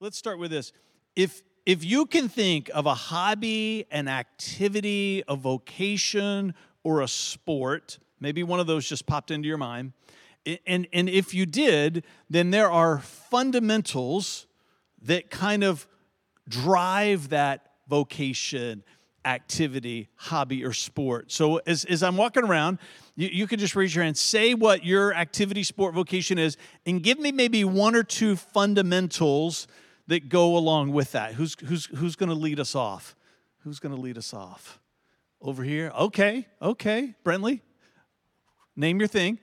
let's start with this. If if you can think of a hobby, an activity, a vocation, or a sport, maybe one of those just popped into your mind, and, and if you did, then there are fundamentals that kind of drive that vocation, activity, hobby, or sport. So as, as I'm walking around, you, you can just raise your hand, say what your activity, sport, vocation is, and give me maybe one or two fundamentals that go along with that. Who's, who's, who's going to lead us off? Who's going to lead us off? Over here? Okay, okay. Brentley, name your thing.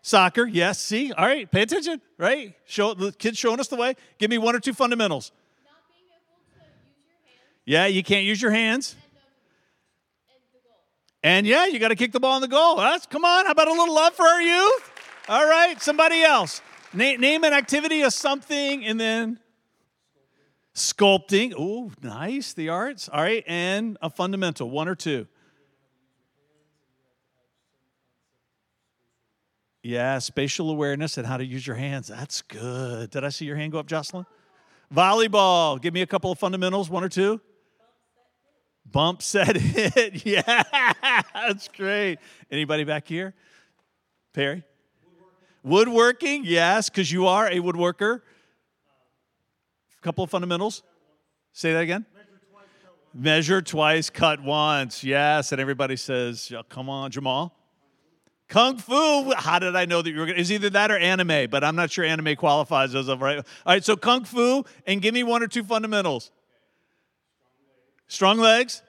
Soccer. Yes. See, all right. Pay attention. Right? Show the kids showing us the way. Give me one or two fundamentals. Yeah, you can't use your hands. And yeah, you got to kick the ball in the goal. That's come on. How about a little love for our youth? All right, somebody else. Name, name an activity of something, and then Sculpting. Oh, nice. The arts. All right. And a fundamental, one or two. Yeah, spatial awareness and how to use your hands. That's good. Did I see your hand go up, Jocelyn? Volleyball. Give me a couple of fundamentals, one or two. Bump set hit. Yeah, that's great. Anybody back here? Perry? Woodworking, Woodworking yes, because you are a woodworker couple of fundamentals. Say that again. Measure twice, cut once. Yes, and everybody says, "Come on, Jamal." Kung Fu. How did I know that you were going? either that or anime, but I'm not sure anime qualifies as of right. All right, so Kung Fu, and give me one or two fundamentals. Strong legs.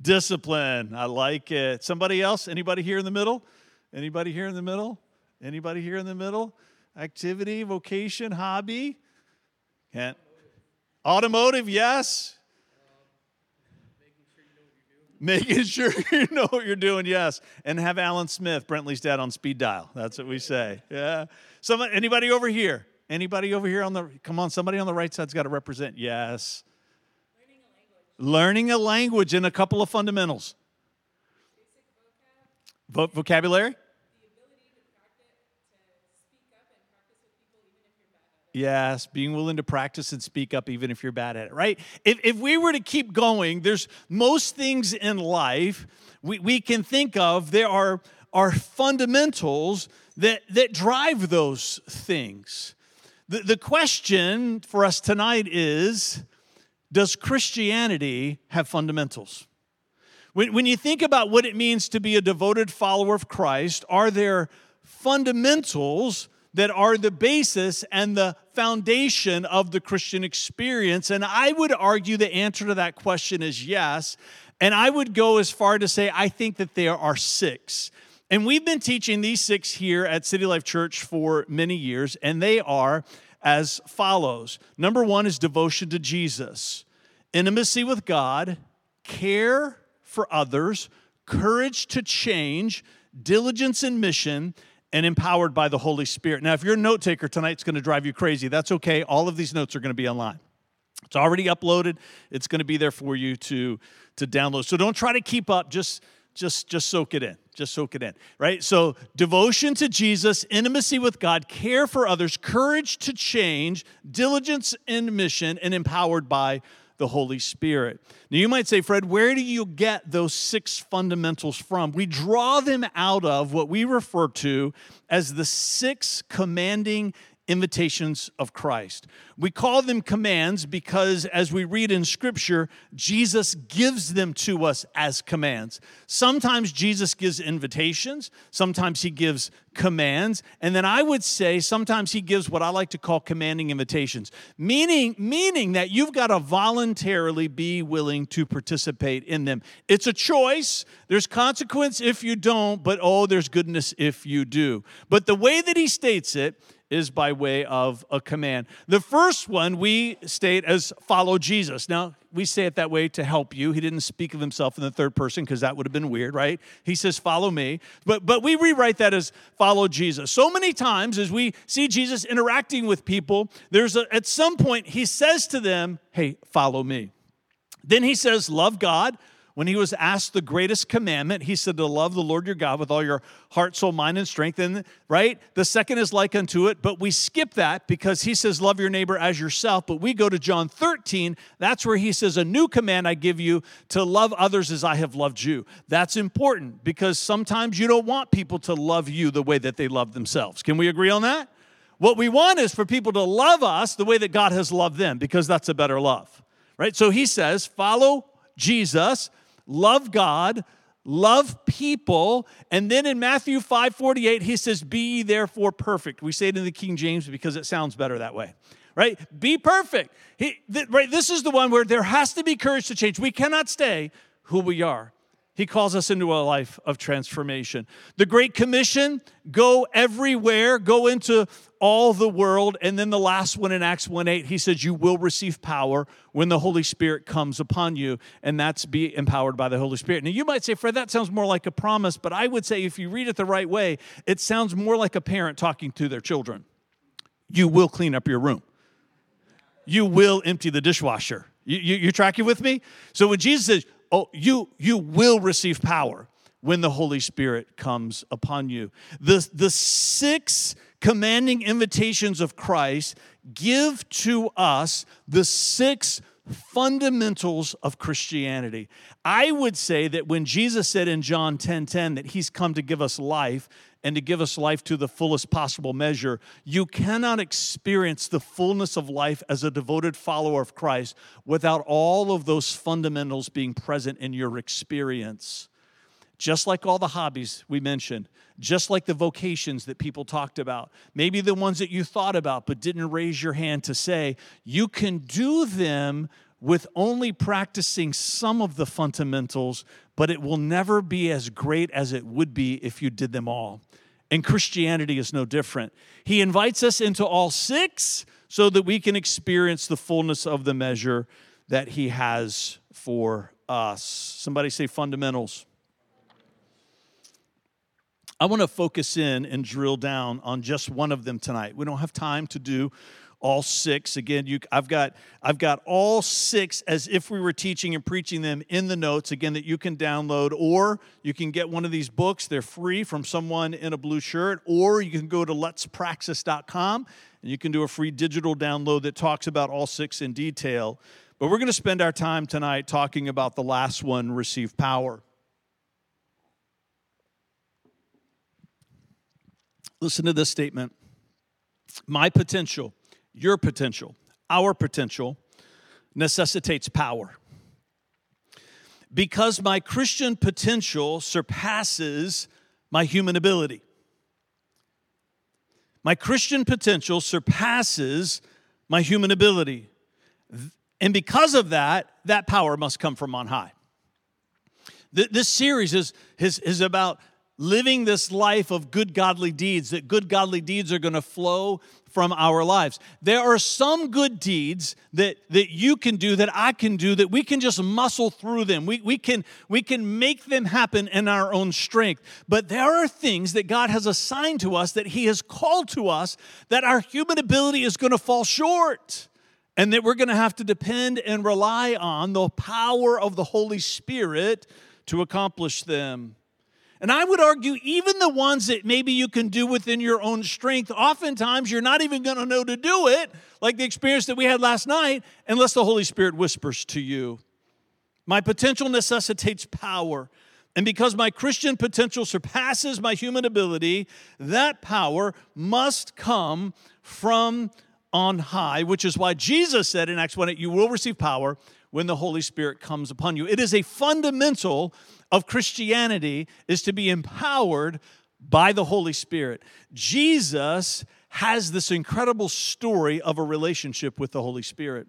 Discipline. I like it. Somebody else? Anybody here in the middle? Anybody here in the middle? Anybody here in the middle? Activity, vocation, hobby. Can't. Automotive, yes. Making sure you know what you're doing, yes. And have Alan Smith, Brentley's dad, on speed dial. That's what we say. Yeah. Somebody, anybody over here? Anybody over here on the, come on, somebody on the right side's got to represent. Yes. Learning a language. And a couple of fundamentals. Vocab. vocabulary? Yes, being willing to practice and speak up even if you're bad at it, right? If, if we were to keep going, there's most things in life we, we can think of, there are, are fundamentals that, that drive those things. The, the question for us tonight is Does Christianity have fundamentals? When, when you think about what it means to be a devoted follower of Christ, are there fundamentals that are the basis and the foundation of the Christian experience? And I would argue the answer to that question is yes. And I would go as far to say I think that there are six. And we've been teaching these six here at City Life Church for many years, and they are as follows Number one is devotion to Jesus, intimacy with God, care for others, courage to change, diligence in mission, and empowered by the Holy Spirit. Now, if you're a note taker tonight, it's going to drive you crazy. That's okay. All of these notes are going to be online. It's already uploaded. It's going to be there for you to, to download. So don't try to keep up. Just, just, just soak it in. Just soak it in, right? So devotion to Jesus, intimacy with God, care for others, courage to change, diligence in mission, and empowered by the Holy Spirit. Now, you might say, Fred, where do you get those six fundamentals from? We draw them out of what we refer to as the six commanding invitations of Christ. We call them commands because as we read in Scripture, Jesus gives them to us as commands. Sometimes Jesus gives invitations, sometimes he gives commands, and then I would say sometimes he gives what I like to call commanding invitations, meaning, meaning that you've got to voluntarily be willing to participate in them. It's a choice. There's consequence if you don't, but oh, there's goodness if you do. But the way that he states it, is by way of a command. The first one we state as follow Jesus. Now, we say it that way to help you. He didn't speak of himself in the third person because that would have been weird, right? He says, follow me. But, but we rewrite that as follow Jesus. So many times as we see Jesus interacting with people, there's a, at some point he says to them, hey, follow me. Then he says, love God when he was asked the greatest commandment, he said to love the Lord your God with all your heart, soul, mind, and strength. And right, the second is like unto it, but we skip that because he says love your neighbor as yourself. But we go to John 13, that's where he says, A new command I give you to love others as I have loved you. That's important because sometimes you don't want people to love you the way that they love themselves. Can we agree on that? What we want is for people to love us the way that God has loved them because that's a better love. Right? So he says, follow Jesus, love God, love people, and then in Matthew 5:48 he says, "Be ye therefore perfect." We say it in the King James because it sounds better that way. Right? Be perfect. He, th- right, this is the one where there has to be courage to change. We cannot stay who we are. He calls us into a life of transformation. The Great Commission go everywhere, go into all the world. And then the last one in Acts 1 8, he says, You will receive power when the Holy Spirit comes upon you. And that's be empowered by the Holy Spirit. Now, you might say, Fred, that sounds more like a promise. But I would say, if you read it the right way, it sounds more like a parent talking to their children. You will clean up your room, you will empty the dishwasher. You, you, you're tracking with me? So when Jesus says, oh, you, you will receive power when the Holy Spirit comes upon you. The, the six commanding invitations of Christ give to us the six fundamentals of Christianity. I would say that when Jesus said in John 10:10 10, 10, that he's come to give us life and to give us life to the fullest possible measure, you cannot experience the fullness of life as a devoted follower of Christ without all of those fundamentals being present in your experience. Just like all the hobbies we mentioned, just like the vocations that people talked about, maybe the ones that you thought about but didn't raise your hand to say, you can do them with only practicing some of the fundamentals, but it will never be as great as it would be if you did them all. And Christianity is no different. He invites us into all six so that we can experience the fullness of the measure that He has for us. Somebody say fundamentals. I want to focus in and drill down on just one of them tonight. We don't have time to do all six. Again you i've got i've got all six as if we were teaching and preaching them in the notes again that you can download or you can get one of these books. They're free from someone in a blue shirt or you can go to letspraxis.com and you can do a free digital download that talks about all six in detail. But we're going to spend our time tonight talking about the last one receive power Listen to this statement My potential, your potential, our potential necessitates power. Because my Christian potential surpasses my human ability. My Christian potential surpasses my human ability. And because of that, that power must come from on high. This series is, is, is about living this life of good godly deeds, that good godly deeds are going to flow from our lives. There are some good deeds that, that you can do, that I can do, that we can just muscle through them. We, we, can, we can make them happen in our own strength. But there are things that God has assigned to us, that He has called to us, that our human ability is going to fall short. And that we're going to have to depend and rely on the power of the Holy Spirit to accomplish them. And I would argue, even the ones that maybe you can do within your own strength, oftentimes you're not even going to know to do it, like the experience that we had last night, unless the Holy Spirit whispers to you. My potential necessitates power. And because my Christian potential surpasses my human ability, that power must come from on high, which is why Jesus said in Acts 1 8, You will receive power when the Holy Spirit comes upon you. It is a fundamental of Christianity is to be empowered by the Holy Spirit. Jesus has this incredible story of a relationship with the Holy Spirit.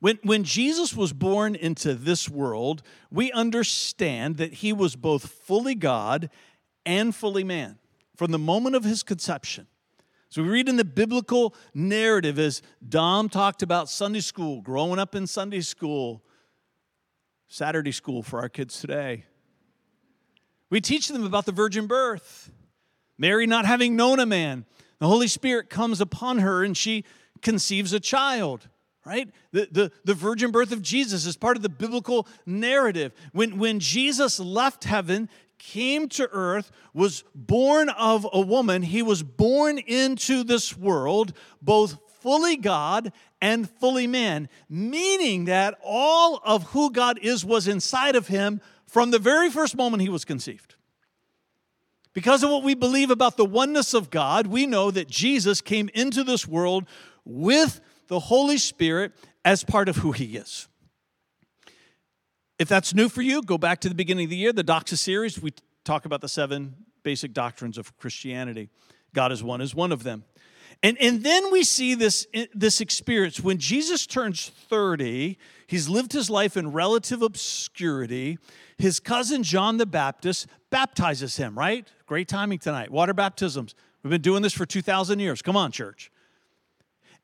When, when Jesus was born into this world, we understand that he was both fully God and fully man from the moment of his conception. So we read in the biblical narrative as Dom talked about Sunday school, growing up in Sunday school, Saturday school for our kids today. We teach them about the virgin birth. Mary not having known a man, the Holy Spirit comes upon her and she conceives a child. right? The, the, the virgin birth of Jesus is part of the biblical narrative. When, when Jesus left heaven, came to earth, was born of a woman, he was born into this world, both fully God and fully man, meaning that all of who God is was inside of him from the very first moment he was conceived. Because of what we believe about the oneness of God, we know that Jesus came into this world with the Holy Spirit as part of who he is. If that's new for you, go back to the beginning of the year, the Doxa series. We talk about the seven basic doctrines of Christianity. God is one is one of them. And, and then we see this, this experience. When Jesus turns 30, he's lived his life in relative obscurity. His cousin John the Baptist baptizes him, right? Great timing tonight. Water baptisms. We've been doing this for 2,000 years. Come on, church.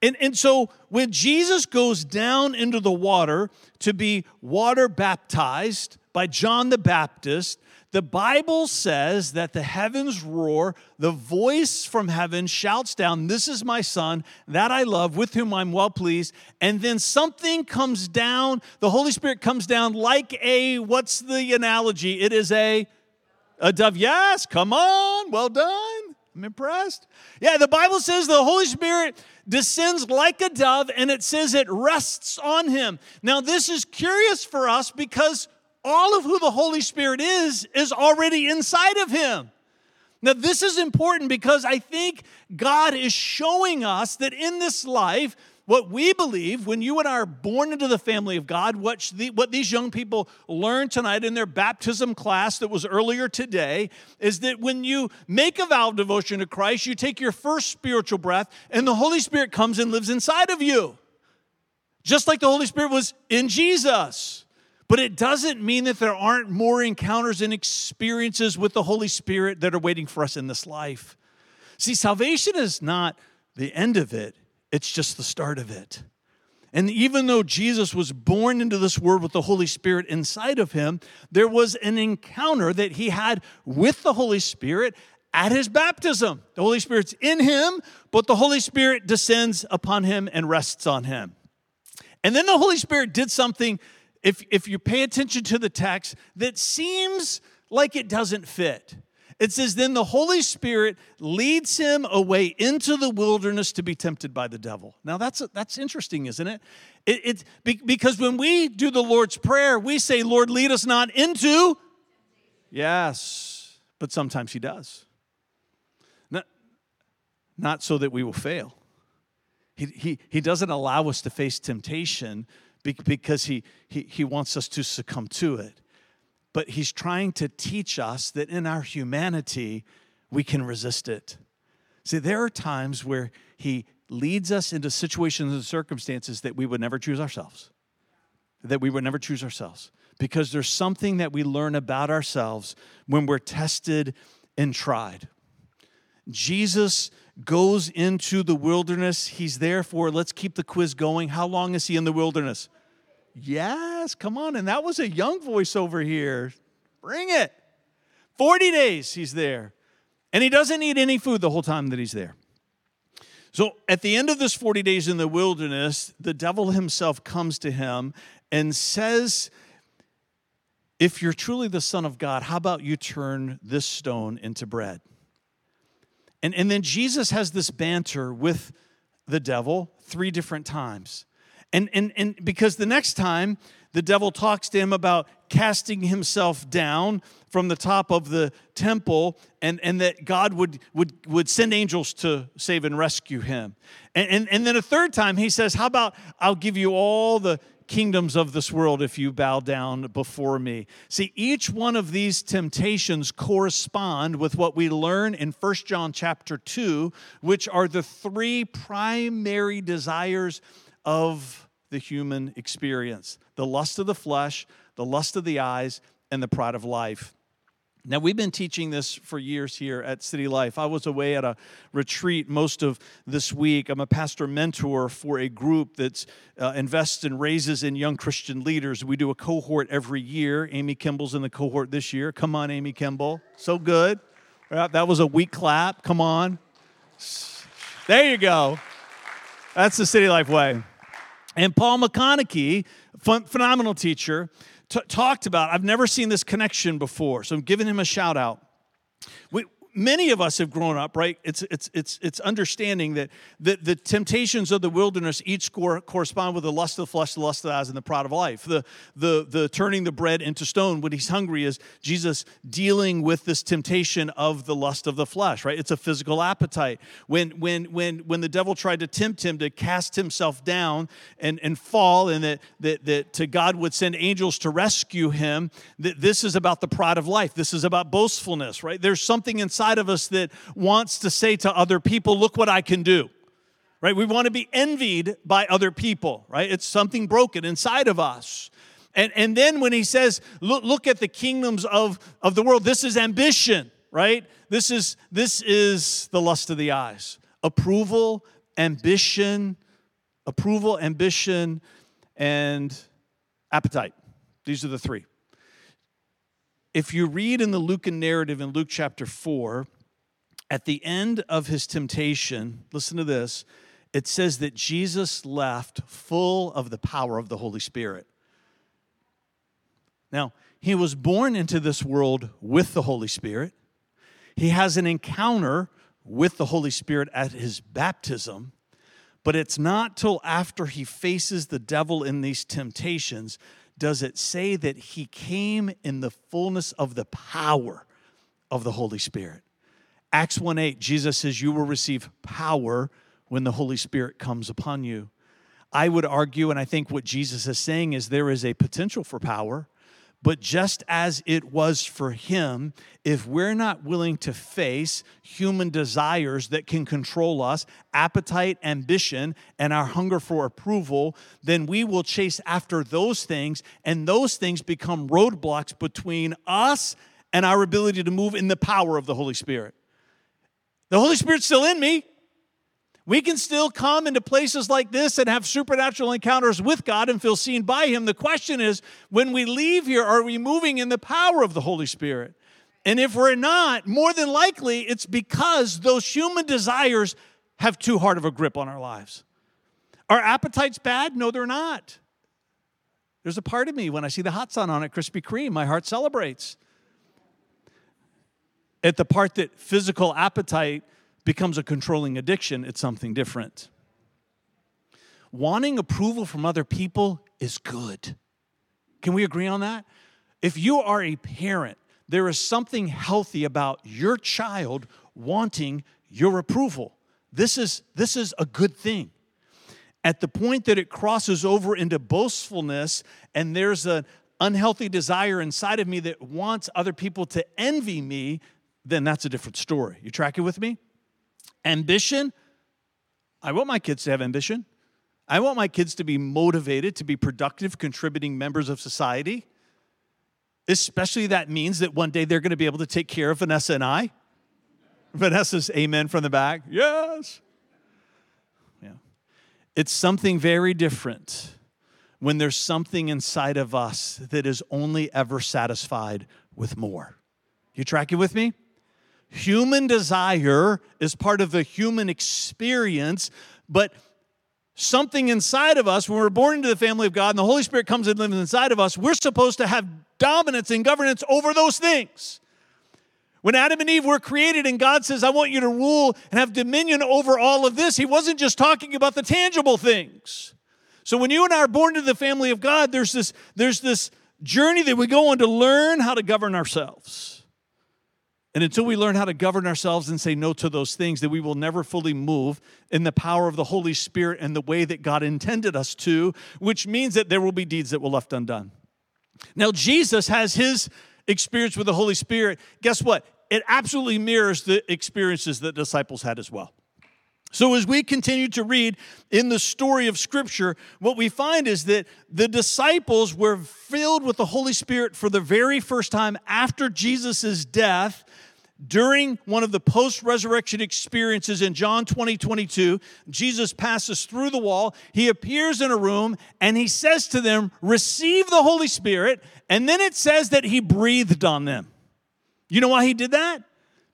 And, and so when Jesus goes down into the water to be water baptized by John the Baptist, the Bible says that the heavens roar, the voice from heaven shouts down, This is my son, that I love, with whom I'm well pleased. And then something comes down, the Holy Spirit comes down like a, what's the analogy? It is a, a dove. Yes, come on, well done. I'm impressed. Yeah, the Bible says the Holy Spirit descends like a dove and it says it rests on him. Now, this is curious for us because all of who the Holy Spirit is is already inside of him. Now, this is important because I think God is showing us that in this life, what we believe when you and I are born into the family of God, what, the, what these young people learned tonight in their baptism class that was earlier today, is that when you make a vow of devotion to Christ, you take your first spiritual breath, and the Holy Spirit comes and lives inside of you. Just like the Holy Spirit was in Jesus. But it doesn't mean that there aren't more encounters and experiences with the Holy Spirit that are waiting for us in this life. See, salvation is not the end of it, it's just the start of it. And even though Jesus was born into this world with the Holy Spirit inside of him, there was an encounter that he had with the Holy Spirit at his baptism. The Holy Spirit's in him, but the Holy Spirit descends upon him and rests on him. And then the Holy Spirit did something if, if you pay attention to the text, that seems like it doesn't fit. It says, Then the Holy Spirit leads him away into the wilderness to be tempted by the devil. Now, that's, that's interesting, isn't it? it, it because when we do the Lord's Prayer, we say, Lord, lead us not into. Yes, but sometimes he does. Not, not so that we will fail. He, he, he doesn't allow us to face temptation because he, he, he wants us to succumb to it. But he's trying to teach us that in our humanity, we can resist it. See, there are times where he leads us into situations and circumstances that we would never choose ourselves. That we would never choose ourselves. Because there's something that we learn about ourselves when we're tested and tried. Jesus goes into the wilderness. He's there for, let's keep the quiz going. How long is he in the wilderness? Yes, come on. And that was a young voice over here. Bring it. 40 days he's there. And he doesn't eat any food the whole time that he's there. So at the end of this 40 days in the wilderness, the devil himself comes to him and says, If you're truly the Son of God, how about you turn this stone into bread? And, and then Jesus has this banter with the devil three different times. And, and, and because the next time the devil talks to him about casting himself down from the top of the temple and, and that God would, would, would send angels to save and rescue him. And, and, and then a third time he says, How about I'll give you all the kingdoms of this world if you bow down before me. See, each one of these temptations correspond with what we learn in First John chapter 2, which are the three primary desires of the human experience the lust of the flesh, the lust of the eyes, and the pride of life. Now, we've been teaching this for years here at City Life. I was away at a retreat most of this week. I'm a pastor mentor for a group that uh, invests and raises in young Christian leaders. We do a cohort every year. Amy Kimball's in the cohort this year. Come on, Amy Kimball. So good. That was a weak clap. Come on. There you go. That's the City Life way. And Paul McConaughey, phenomenal teacher, t- talked about, I've never seen this connection before, so I'm giving him a shout out. We, many of us have grown up, right? It's, it's, it's, it's understanding that the, the temptations of the wilderness each correspond with the lust of the flesh, the lust of the eyes, and the pride of life. The, the, the turning the bread into stone when he's hungry is Jesus dealing with this temptation of the lust of the flesh, right? It's a physical appetite. When, when, when, when the devil tried to tempt him to cast himself down and, and fall, and that, that, that to God would send angels to rescue him, that this is about the pride of life. This is about boastfulness, right? There's something inside inside of us that wants to say to other people, look what I can do. Right? We want to be envied by other people, right? It's something broken inside of us. And, and then when he says, look, look at the kingdoms of, of the world, this is ambition, right? This is, this is the lust of the eyes. Approval, ambition, approval, ambition, and appetite. These are the three if you read in the Lucan narrative in Luke chapter 4, at the end of his temptation, listen to this, it says that Jesus left full of the power of the Holy Spirit. Now, he was born into this world with the Holy Spirit. He has an encounter with the Holy Spirit at his baptism, but it's not till after he faces the devil in these temptations does it say that he came in the fullness of the power of the Holy Spirit. Acts 1 8, Jesus says, You will receive power when the Holy Spirit comes upon you. I would argue, and I think what Jesus is saying is there is a potential for power, but just as it was for him, if we're not willing to face human desires that can control us, appetite, ambition, and our hunger for approval, then we will chase after those things, and those things become roadblocks between us and our ability to move in the power of the Holy Spirit. The Holy Spirit's still in me. We can still come into places like this and have supernatural encounters with God and feel seen by Him. The question is when we leave here, are we moving in the power of the Holy Spirit? And if we're not, more than likely it's because those human desires have too hard of a grip on our lives. Are appetites bad? No, they're not. There's a part of me when I see the hot sun on it, Krispy Kreme, my heart celebrates. At the part that physical appetite becomes a controlling addiction, it's something different. Wanting approval from other people is good. Can we agree on that? If you are a parent, there is something healthy about your child wanting your approval. This is, this is a good thing. At the point that it crosses over into boastfulness and there's an unhealthy desire inside of me that wants other people to envy me, then that's a different story. You tracking with me? Ambition, I want my kids to have ambition. I want my kids to be motivated, to be productive, contributing members of society. Especially that means that one day they're going to be able to take care of Vanessa and I. Vanessa's amen from the back. Yes. Yeah. It's something very different when there's something inside of us that is only ever satisfied with more. You tracking with me? Human desire is part of the human experience, but something inside of us, when we're born into the family of God and the Holy Spirit comes and lives inside of us, we're supposed to have dominance and governance over those things. When Adam and Eve were created and God says, I want you to rule and have dominion over all of this, He wasn't just talking about the tangible things. So when you and I are born into the family of God, there's this, there's this journey that we go on to learn how to govern ourselves. And until we learn how to govern ourselves and say no to those things, that we will never fully move in the power of the Holy Spirit and the way that God intended us to, which means that there will be deeds that will left undone. Now, Jesus has his experience with the Holy Spirit. Guess what? It absolutely mirrors the experiences that disciples had as well. So, as we continue to read in the story of Scripture, what we find is that the disciples were filled with the Holy Spirit for the very first time after Jesus' death during one of the post resurrection experiences in John 20 22, Jesus passes through the wall. He appears in a room and he says to them, Receive the Holy Spirit. And then it says that he breathed on them. You know why he did that?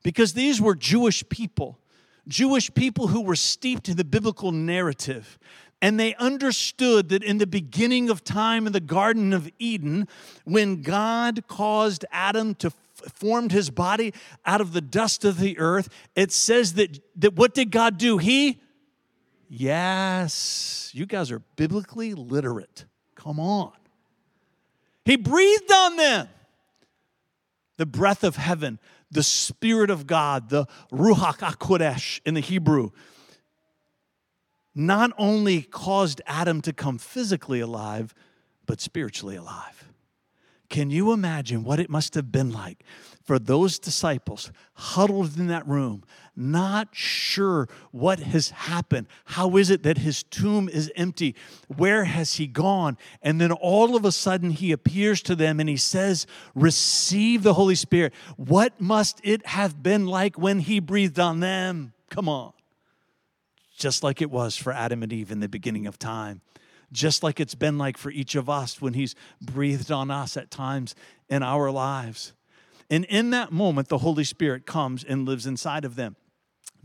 Because these were Jewish people, Jewish people who were steeped in the biblical narrative. and they understood that in the beginning of time in the Garden of Eden, when God caused Adam to formed his body out of the dust of the earth, it says that, that what did God do? He, yes, you guys are biblically literate. Come on. He breathed on them the breath of heaven, the Spirit of God, the Ruach HaKodesh in the Hebrew, not only caused Adam to come physically alive, but spiritually alive. Can you imagine what it must have been like for those disciples huddled in that room, not sure what has happened? How is it that his tomb is empty? Where has he gone? And then all of a sudden he appears to them and he says, Receive the Holy Spirit. What must it have been like when he breathed on them? Come on. Just like it was for Adam and Eve in the beginning of time just like it's been like for each of us when He's breathed on us at times in our lives. And in that moment, the Holy Spirit comes and lives inside of them.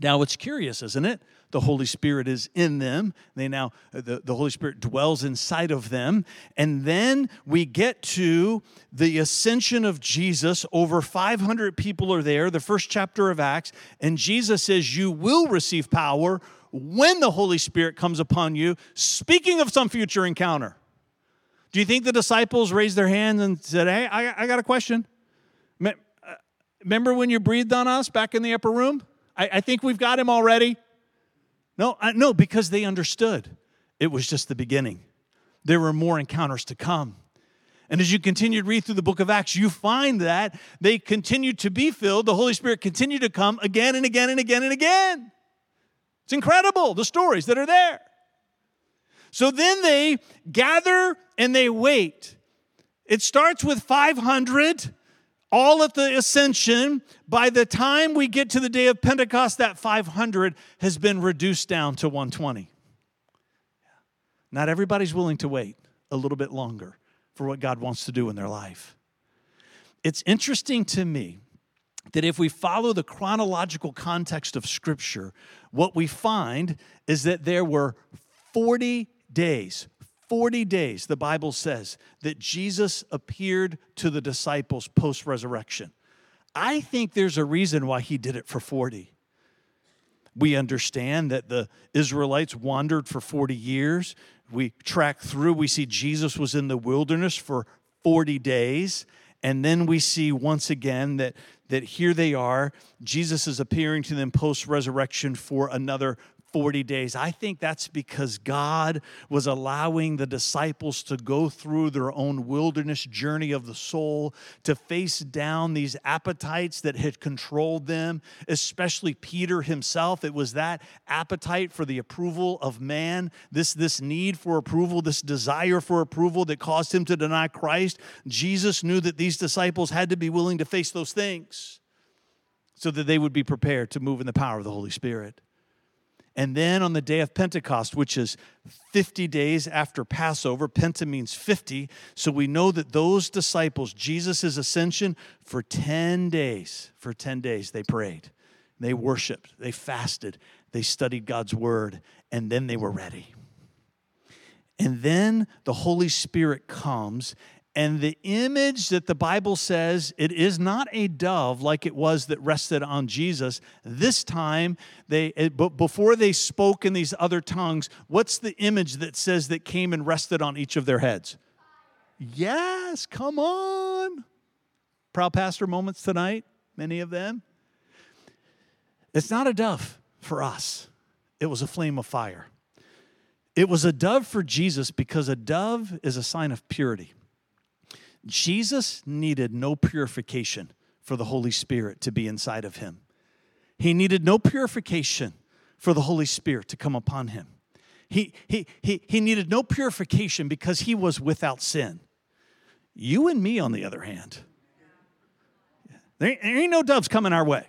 Now, it's curious, isn't it? The Holy Spirit is in them. They now, the, the Holy Spirit dwells inside of them. And then we get to the ascension of Jesus. Over 500 people are there, the first chapter of Acts. And Jesus says, You will receive power when the Holy Spirit comes upon you, speaking of some future encounter. Do you think the disciples raised their hands and said, Hey, I, I got a question? Uh, remember when you breathed on us back in the upper room? I, I think we've got him already. No, I, no, because they understood it was just the beginning. There were more encounters to come. And as you continue to read through the book of Acts, you find that they continued to be filled. The Holy Spirit continued to come again and again and again and again. It's incredible, the stories that are there. So then they gather and they wait. It starts with 500, all at the ascension. By the time we get to the day of Pentecost, that 500 has been reduced down to 120. Not everybody's willing to wait a little bit longer for what God wants to do in their life. It's interesting to me that if we follow the chronological context of Scripture, what we find is that there were 40 days, 40 days, the Bible says, that Jesus appeared to the disciples post resurrection. I think there's a reason why he did it for 40. We understand that the Israelites wandered for 40 years. We track through, we see Jesus was in the wilderness for 40 days. And then we see once again that, that here they are. Jesus is appearing to them post resurrection for another 40 days. I think that's because God was allowing the disciples to go through their own wilderness journey of the soul, to face down these appetites that had controlled them, especially Peter himself. It was that appetite for the approval of man, this, this need for approval, this desire for approval that caused him to deny Christ. Jesus knew that these disciples had to be willing to face those things so that they would be prepared to move in the power of the Holy Spirit. And then on the day of Pentecost, which is 50 days after Passover, Penta means 50. So we know that those disciples, Jesus' ascension, for 10 days, for 10 days, they prayed, they worshiped, they fasted, they studied God's word, and then they were ready. And then the Holy Spirit comes and the image that the Bible says it is not a dove like it was that rested on Jesus. This time, they but before they spoke in these other tongues, what's the image that says that came and rested on each of their heads? Yes, come on. Proud pastor moments tonight, many of them. It's not a dove for us. It was a flame of fire. It was a dove for Jesus because a dove is a sign of purity. Jesus needed no purification for the Holy Spirit to be inside of him. He needed no purification for the Holy Spirit to come upon him. He, he, he, he needed no purification because he was without sin. You and me, on the other hand, there ain't no doves coming our way.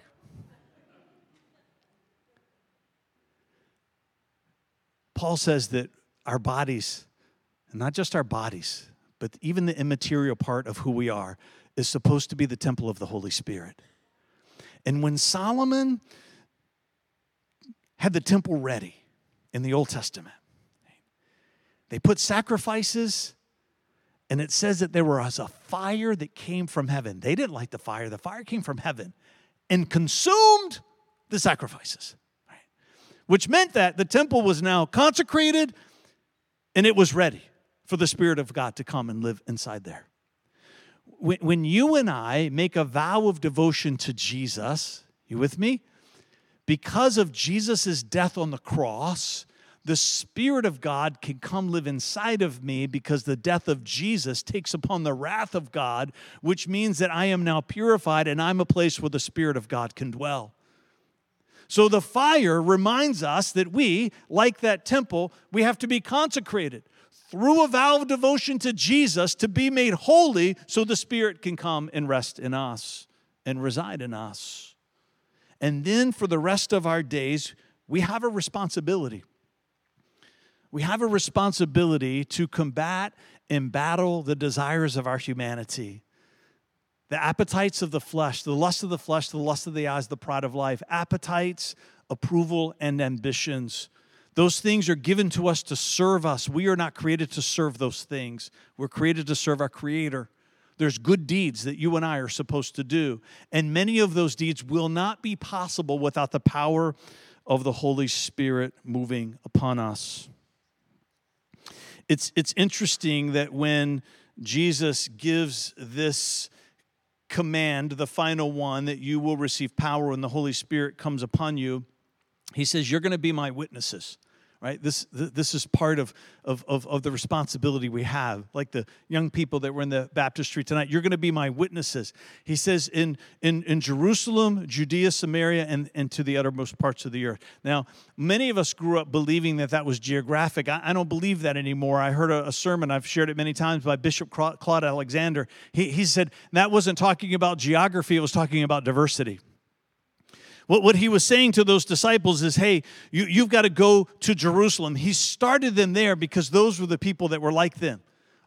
Paul says that our bodies, and not just our bodies, but even the immaterial part of who we are is supposed to be the temple of the Holy Spirit. And when Solomon had the temple ready in the Old Testament, they put sacrifices, and it says that there was a fire that came from heaven. They didn't light the fire, the fire came from heaven and consumed the sacrifices, right? which meant that the temple was now consecrated and it was ready for the Spirit of God to come and live inside there. When, when you and I make a vow of devotion to Jesus, you with me? Because of Jesus' death on the cross, the Spirit of God can come live inside of me because the death of Jesus takes upon the wrath of God, which means that I am now purified and I'm a place where the Spirit of God can dwell. So the fire reminds us that we, like that temple, we have to be consecrated through a vow of devotion to Jesus to be made holy so the Spirit can come and rest in us and reside in us. And then for the rest of our days, we have a responsibility we have a responsibility to combat and battle the desires of our humanity. The appetites of the flesh, the lust of the flesh, the lust of the eyes, the pride of life, appetites, approval, and ambitions. Those things are given to us to serve us. We are not created to serve those things. We're created to serve our Creator. There's good deeds that you and I are supposed to do. And many of those deeds will not be possible without the power of the Holy Spirit moving upon us it's, it's interesting that when Jesus gives this command, the final one, that you will receive power when the Holy Spirit comes upon you, he says, You're going to be my witnesses right? This, this is part of, of, of, of, the responsibility we have. Like the young people that were in the baptistry tonight, you're going to be my witnesses. He says in, in, in Jerusalem, Judea, Samaria, and, and to the uttermost parts of the earth. Now, many of us grew up believing that that was geographic. I, I don't believe that anymore. I heard a, a, sermon, I've shared it many times, by Bishop Claude Alexander. He, he said that wasn't talking about geography, it was talking about diversity. What, what he was saying to those disciples is, hey, you, you've got to go to Jerusalem. He started them there because those were the people that were like them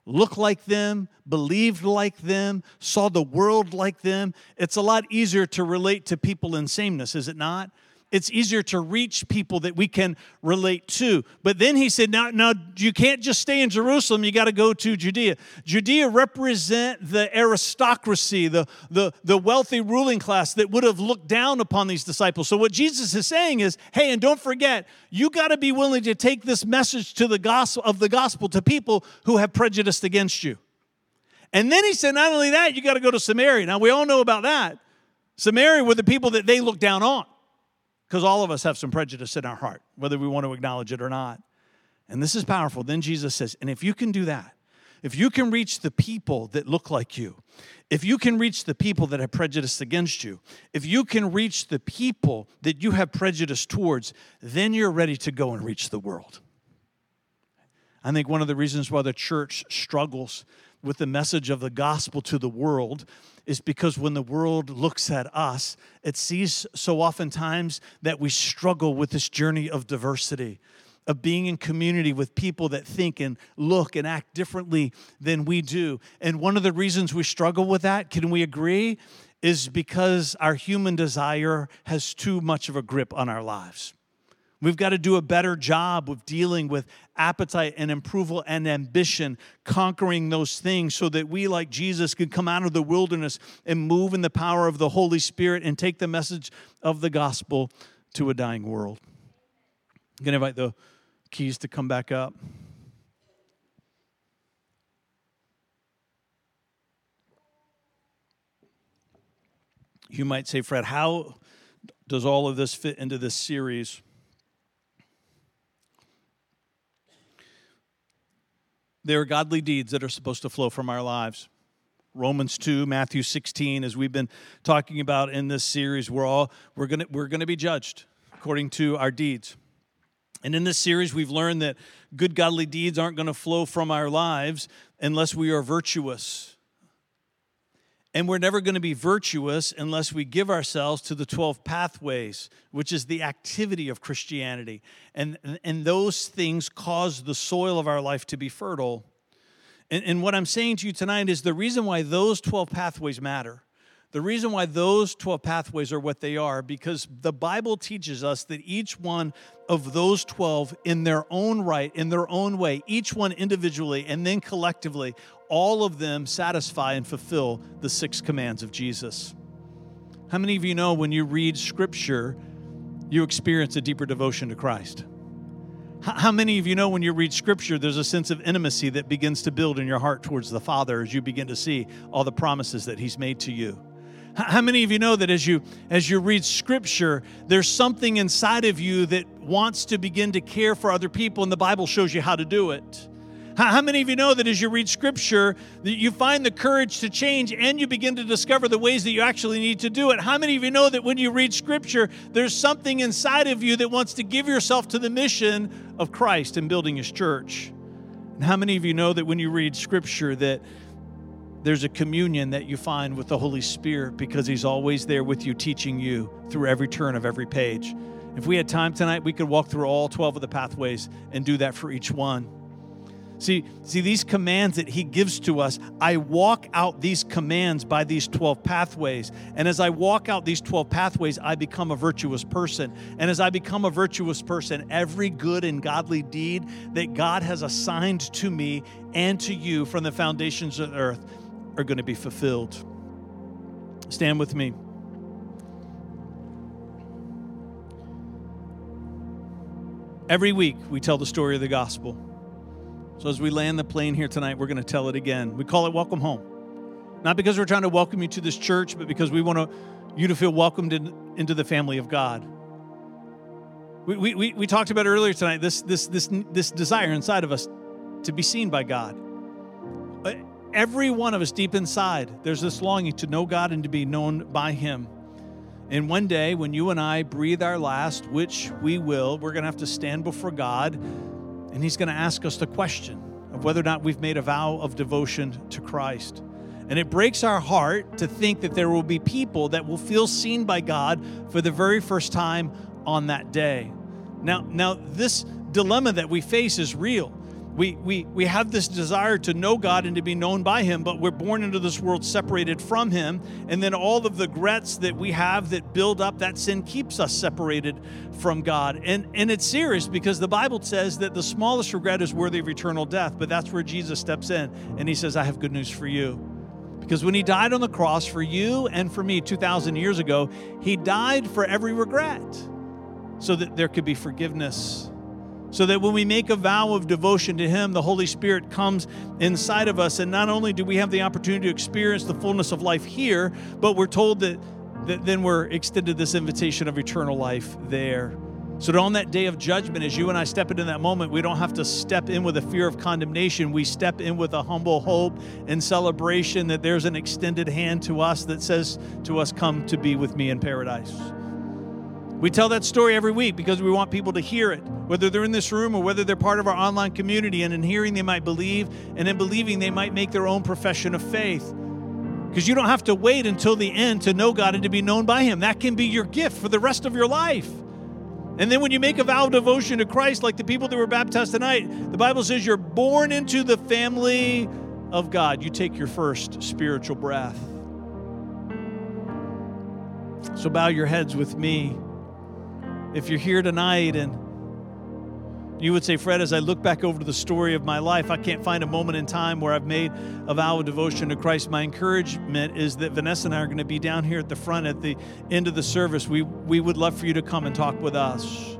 looked like them, believed like them, saw the world like them. It's a lot easier to relate to people in sameness, is it not? It's easier to reach people that we can relate to. But then he said, now, now you can't just stay in Jerusalem, you got to go to Judea. Judea represent the aristocracy, the, the, the wealthy ruling class that would have looked down upon these disciples. So what Jesus is saying is, hey, and don't forget, you got to be willing to take this message to the gospel of the gospel to people who have prejudiced against you. And then he said, not only that, you got to go to Samaria. Now we all know about that. Samaria were the people that they looked down on because all of us have some prejudice in our heart, whether we want to acknowledge it or not. And this is powerful. Then Jesus says, and if you can do that, if you can reach the people that look like you, if you can reach the people that have prejudice against you, if you can reach the people that you have prejudice towards, then you're ready to go and reach the world. I think one of the reasons why the church struggles with the message of the gospel to the world is because when the world looks at us, it sees so oftentimes that we struggle with this journey of diversity, of being in community with people that think and look and act differently than we do. And one of the reasons we struggle with that, can we agree, is because our human desire has too much of a grip on our lives. We've got to do a better job of dealing with appetite and approval and ambition, conquering those things so that we, like Jesus, can come out of the wilderness and move in the power of the Holy Spirit and take the message of the gospel to a dying world. I'm going to invite the keys to come back up. You might say, Fred, how does all of this fit into this series? There are godly deeds that are supposed to flow from our lives. Romans 2, Matthew 16, as we've been talking about in this series, we're all we're gonna we're gonna be judged according to our deeds. And in this series, we've learned that good godly deeds aren't to flow from our lives unless we are virtuous and we're never going to be virtuous unless we give ourselves to the 12 pathways, which is the activity of Christianity. And, and those things cause the soil of our life to be fertile. And, and what I'm saying to you tonight is the reason why those 12 pathways matter, The reason why those 12 pathways are what they are, because the Bible teaches us that each one of those 12, in their own right, in their own way, each one individually and then collectively, all of them satisfy and fulfill the six commands of Jesus. How many of you know when you read scripture, you experience a deeper devotion to Christ? How many of you know when you read scripture, there's a sense of intimacy that begins to build in your heart towards the Father as you begin to see all the promises that He's made to you? How many of you know that as you as you read scripture, there's something inside of you that wants to begin to care for other people and the Bible shows you how to do it? How many of you know that as you read scripture, that you find the courage to change and you begin to discover the ways that you actually need to do it? How many of you know that when you read scripture, there's something inside of you that wants to give yourself to the mission of Christ and building his church? And how many of you know that when you read scripture that there's a communion that you find with the Holy Spirit because He's always there with you, teaching you through every turn of every page. If we had time tonight, we could walk through all 12 of the pathways and do that for each one. See, see these commands that he gives to us, I walk out these commands by these 12 pathways. And as I walk out these 12 pathways, I become a virtuous person. And as I become a virtuous person, every good and godly deed that God has assigned to me and to you from the foundations of earth are going to be fulfilled. Stand with me. Every week, we tell the story of the gospel. So, as we land the plane here tonight, we're going to tell it again. We call it Welcome Home. Not because we're trying to welcome you to this church, but because we want to, you to feel welcomed in, into the family of God. We, we, we, we talked about earlier tonight this, this, this, this desire inside of us to be seen by God uh, every one of us deep inside, there's this longing to know God and to be known by Him. And one day, when you and I breathe our last, which we will, we're going to have to stand before God, and He's going to ask us the question of whether or not we've made a vow of devotion to Christ. And it breaks our heart to think that there will be people that will feel seen by God for the very first time on that day. Now, now this dilemma that we face is real we, we, we have this desire to know God and to be known by Him, but we're born into this world separated from Him. And then all of the regrets that we have that build up, that sin keeps us separated from God. And, and it's serious because the Bible says that the smallest regret is worthy of eternal death, but that's where Jesus steps in and He says, I have good news for you. Because when He died on the cross for you and for me 2,000 years ago, He died for every regret so that there could be forgiveness so that when we make a vow of devotion to Him, the Holy Spirit comes inside of us. And not only do we have the opportunity to experience the fullness of life here, but we're told that, that then we're extended this invitation of eternal life there. So that on that day of judgment, as you and I step into that moment, we don't have to step in with a fear of condemnation. We step in with a humble hope and celebration that there's an extended hand to us that says to us, Come to be with me in paradise. We tell that story every week because we want people to hear it, whether they're in this room or whether they're part of our online community. And in hearing, they might believe, and in believing, they might make their own profession of faith. Because you don't have to wait until the end to know God and to be known by Him. That can be your gift for the rest of your life. And then when you make a vow of devotion to Christ, like the people that were baptized tonight, the Bible says you're born into the family of God. You take your first spiritual breath. So bow your heads with me if you're here tonight and you would say, Fred, as I look back over to the story of my life, I can't find a moment in time where I've made a vow of devotion to Christ. My encouragement is that Vanessa and I are going to be down here at the front at the end of the service. We, we would love for you to come and talk with us.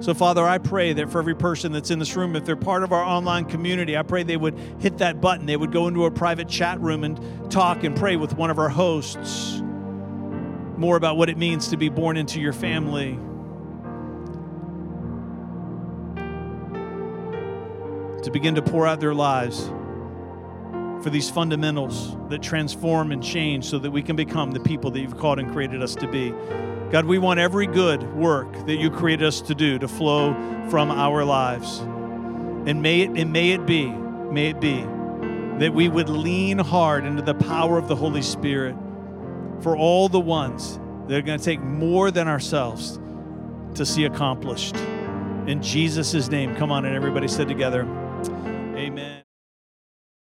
So, Father, I pray that for every person that's in this room, if they're part of our online community, I pray they would hit that button. They would go into a private chat room and talk and pray with one of our hosts more about what it means to be born into your family. To begin to pour out their lives for these fundamentals that transform and change so that we can become the people that you've called and created us to be. God, we want every good work that you created us to do to flow from our lives. And may it, and may it be, may it be that we would lean hard into the power of the Holy Spirit for all the ones that are going to take more than ourselves to see accomplished. In Jesus' name, come on, and everybody said together.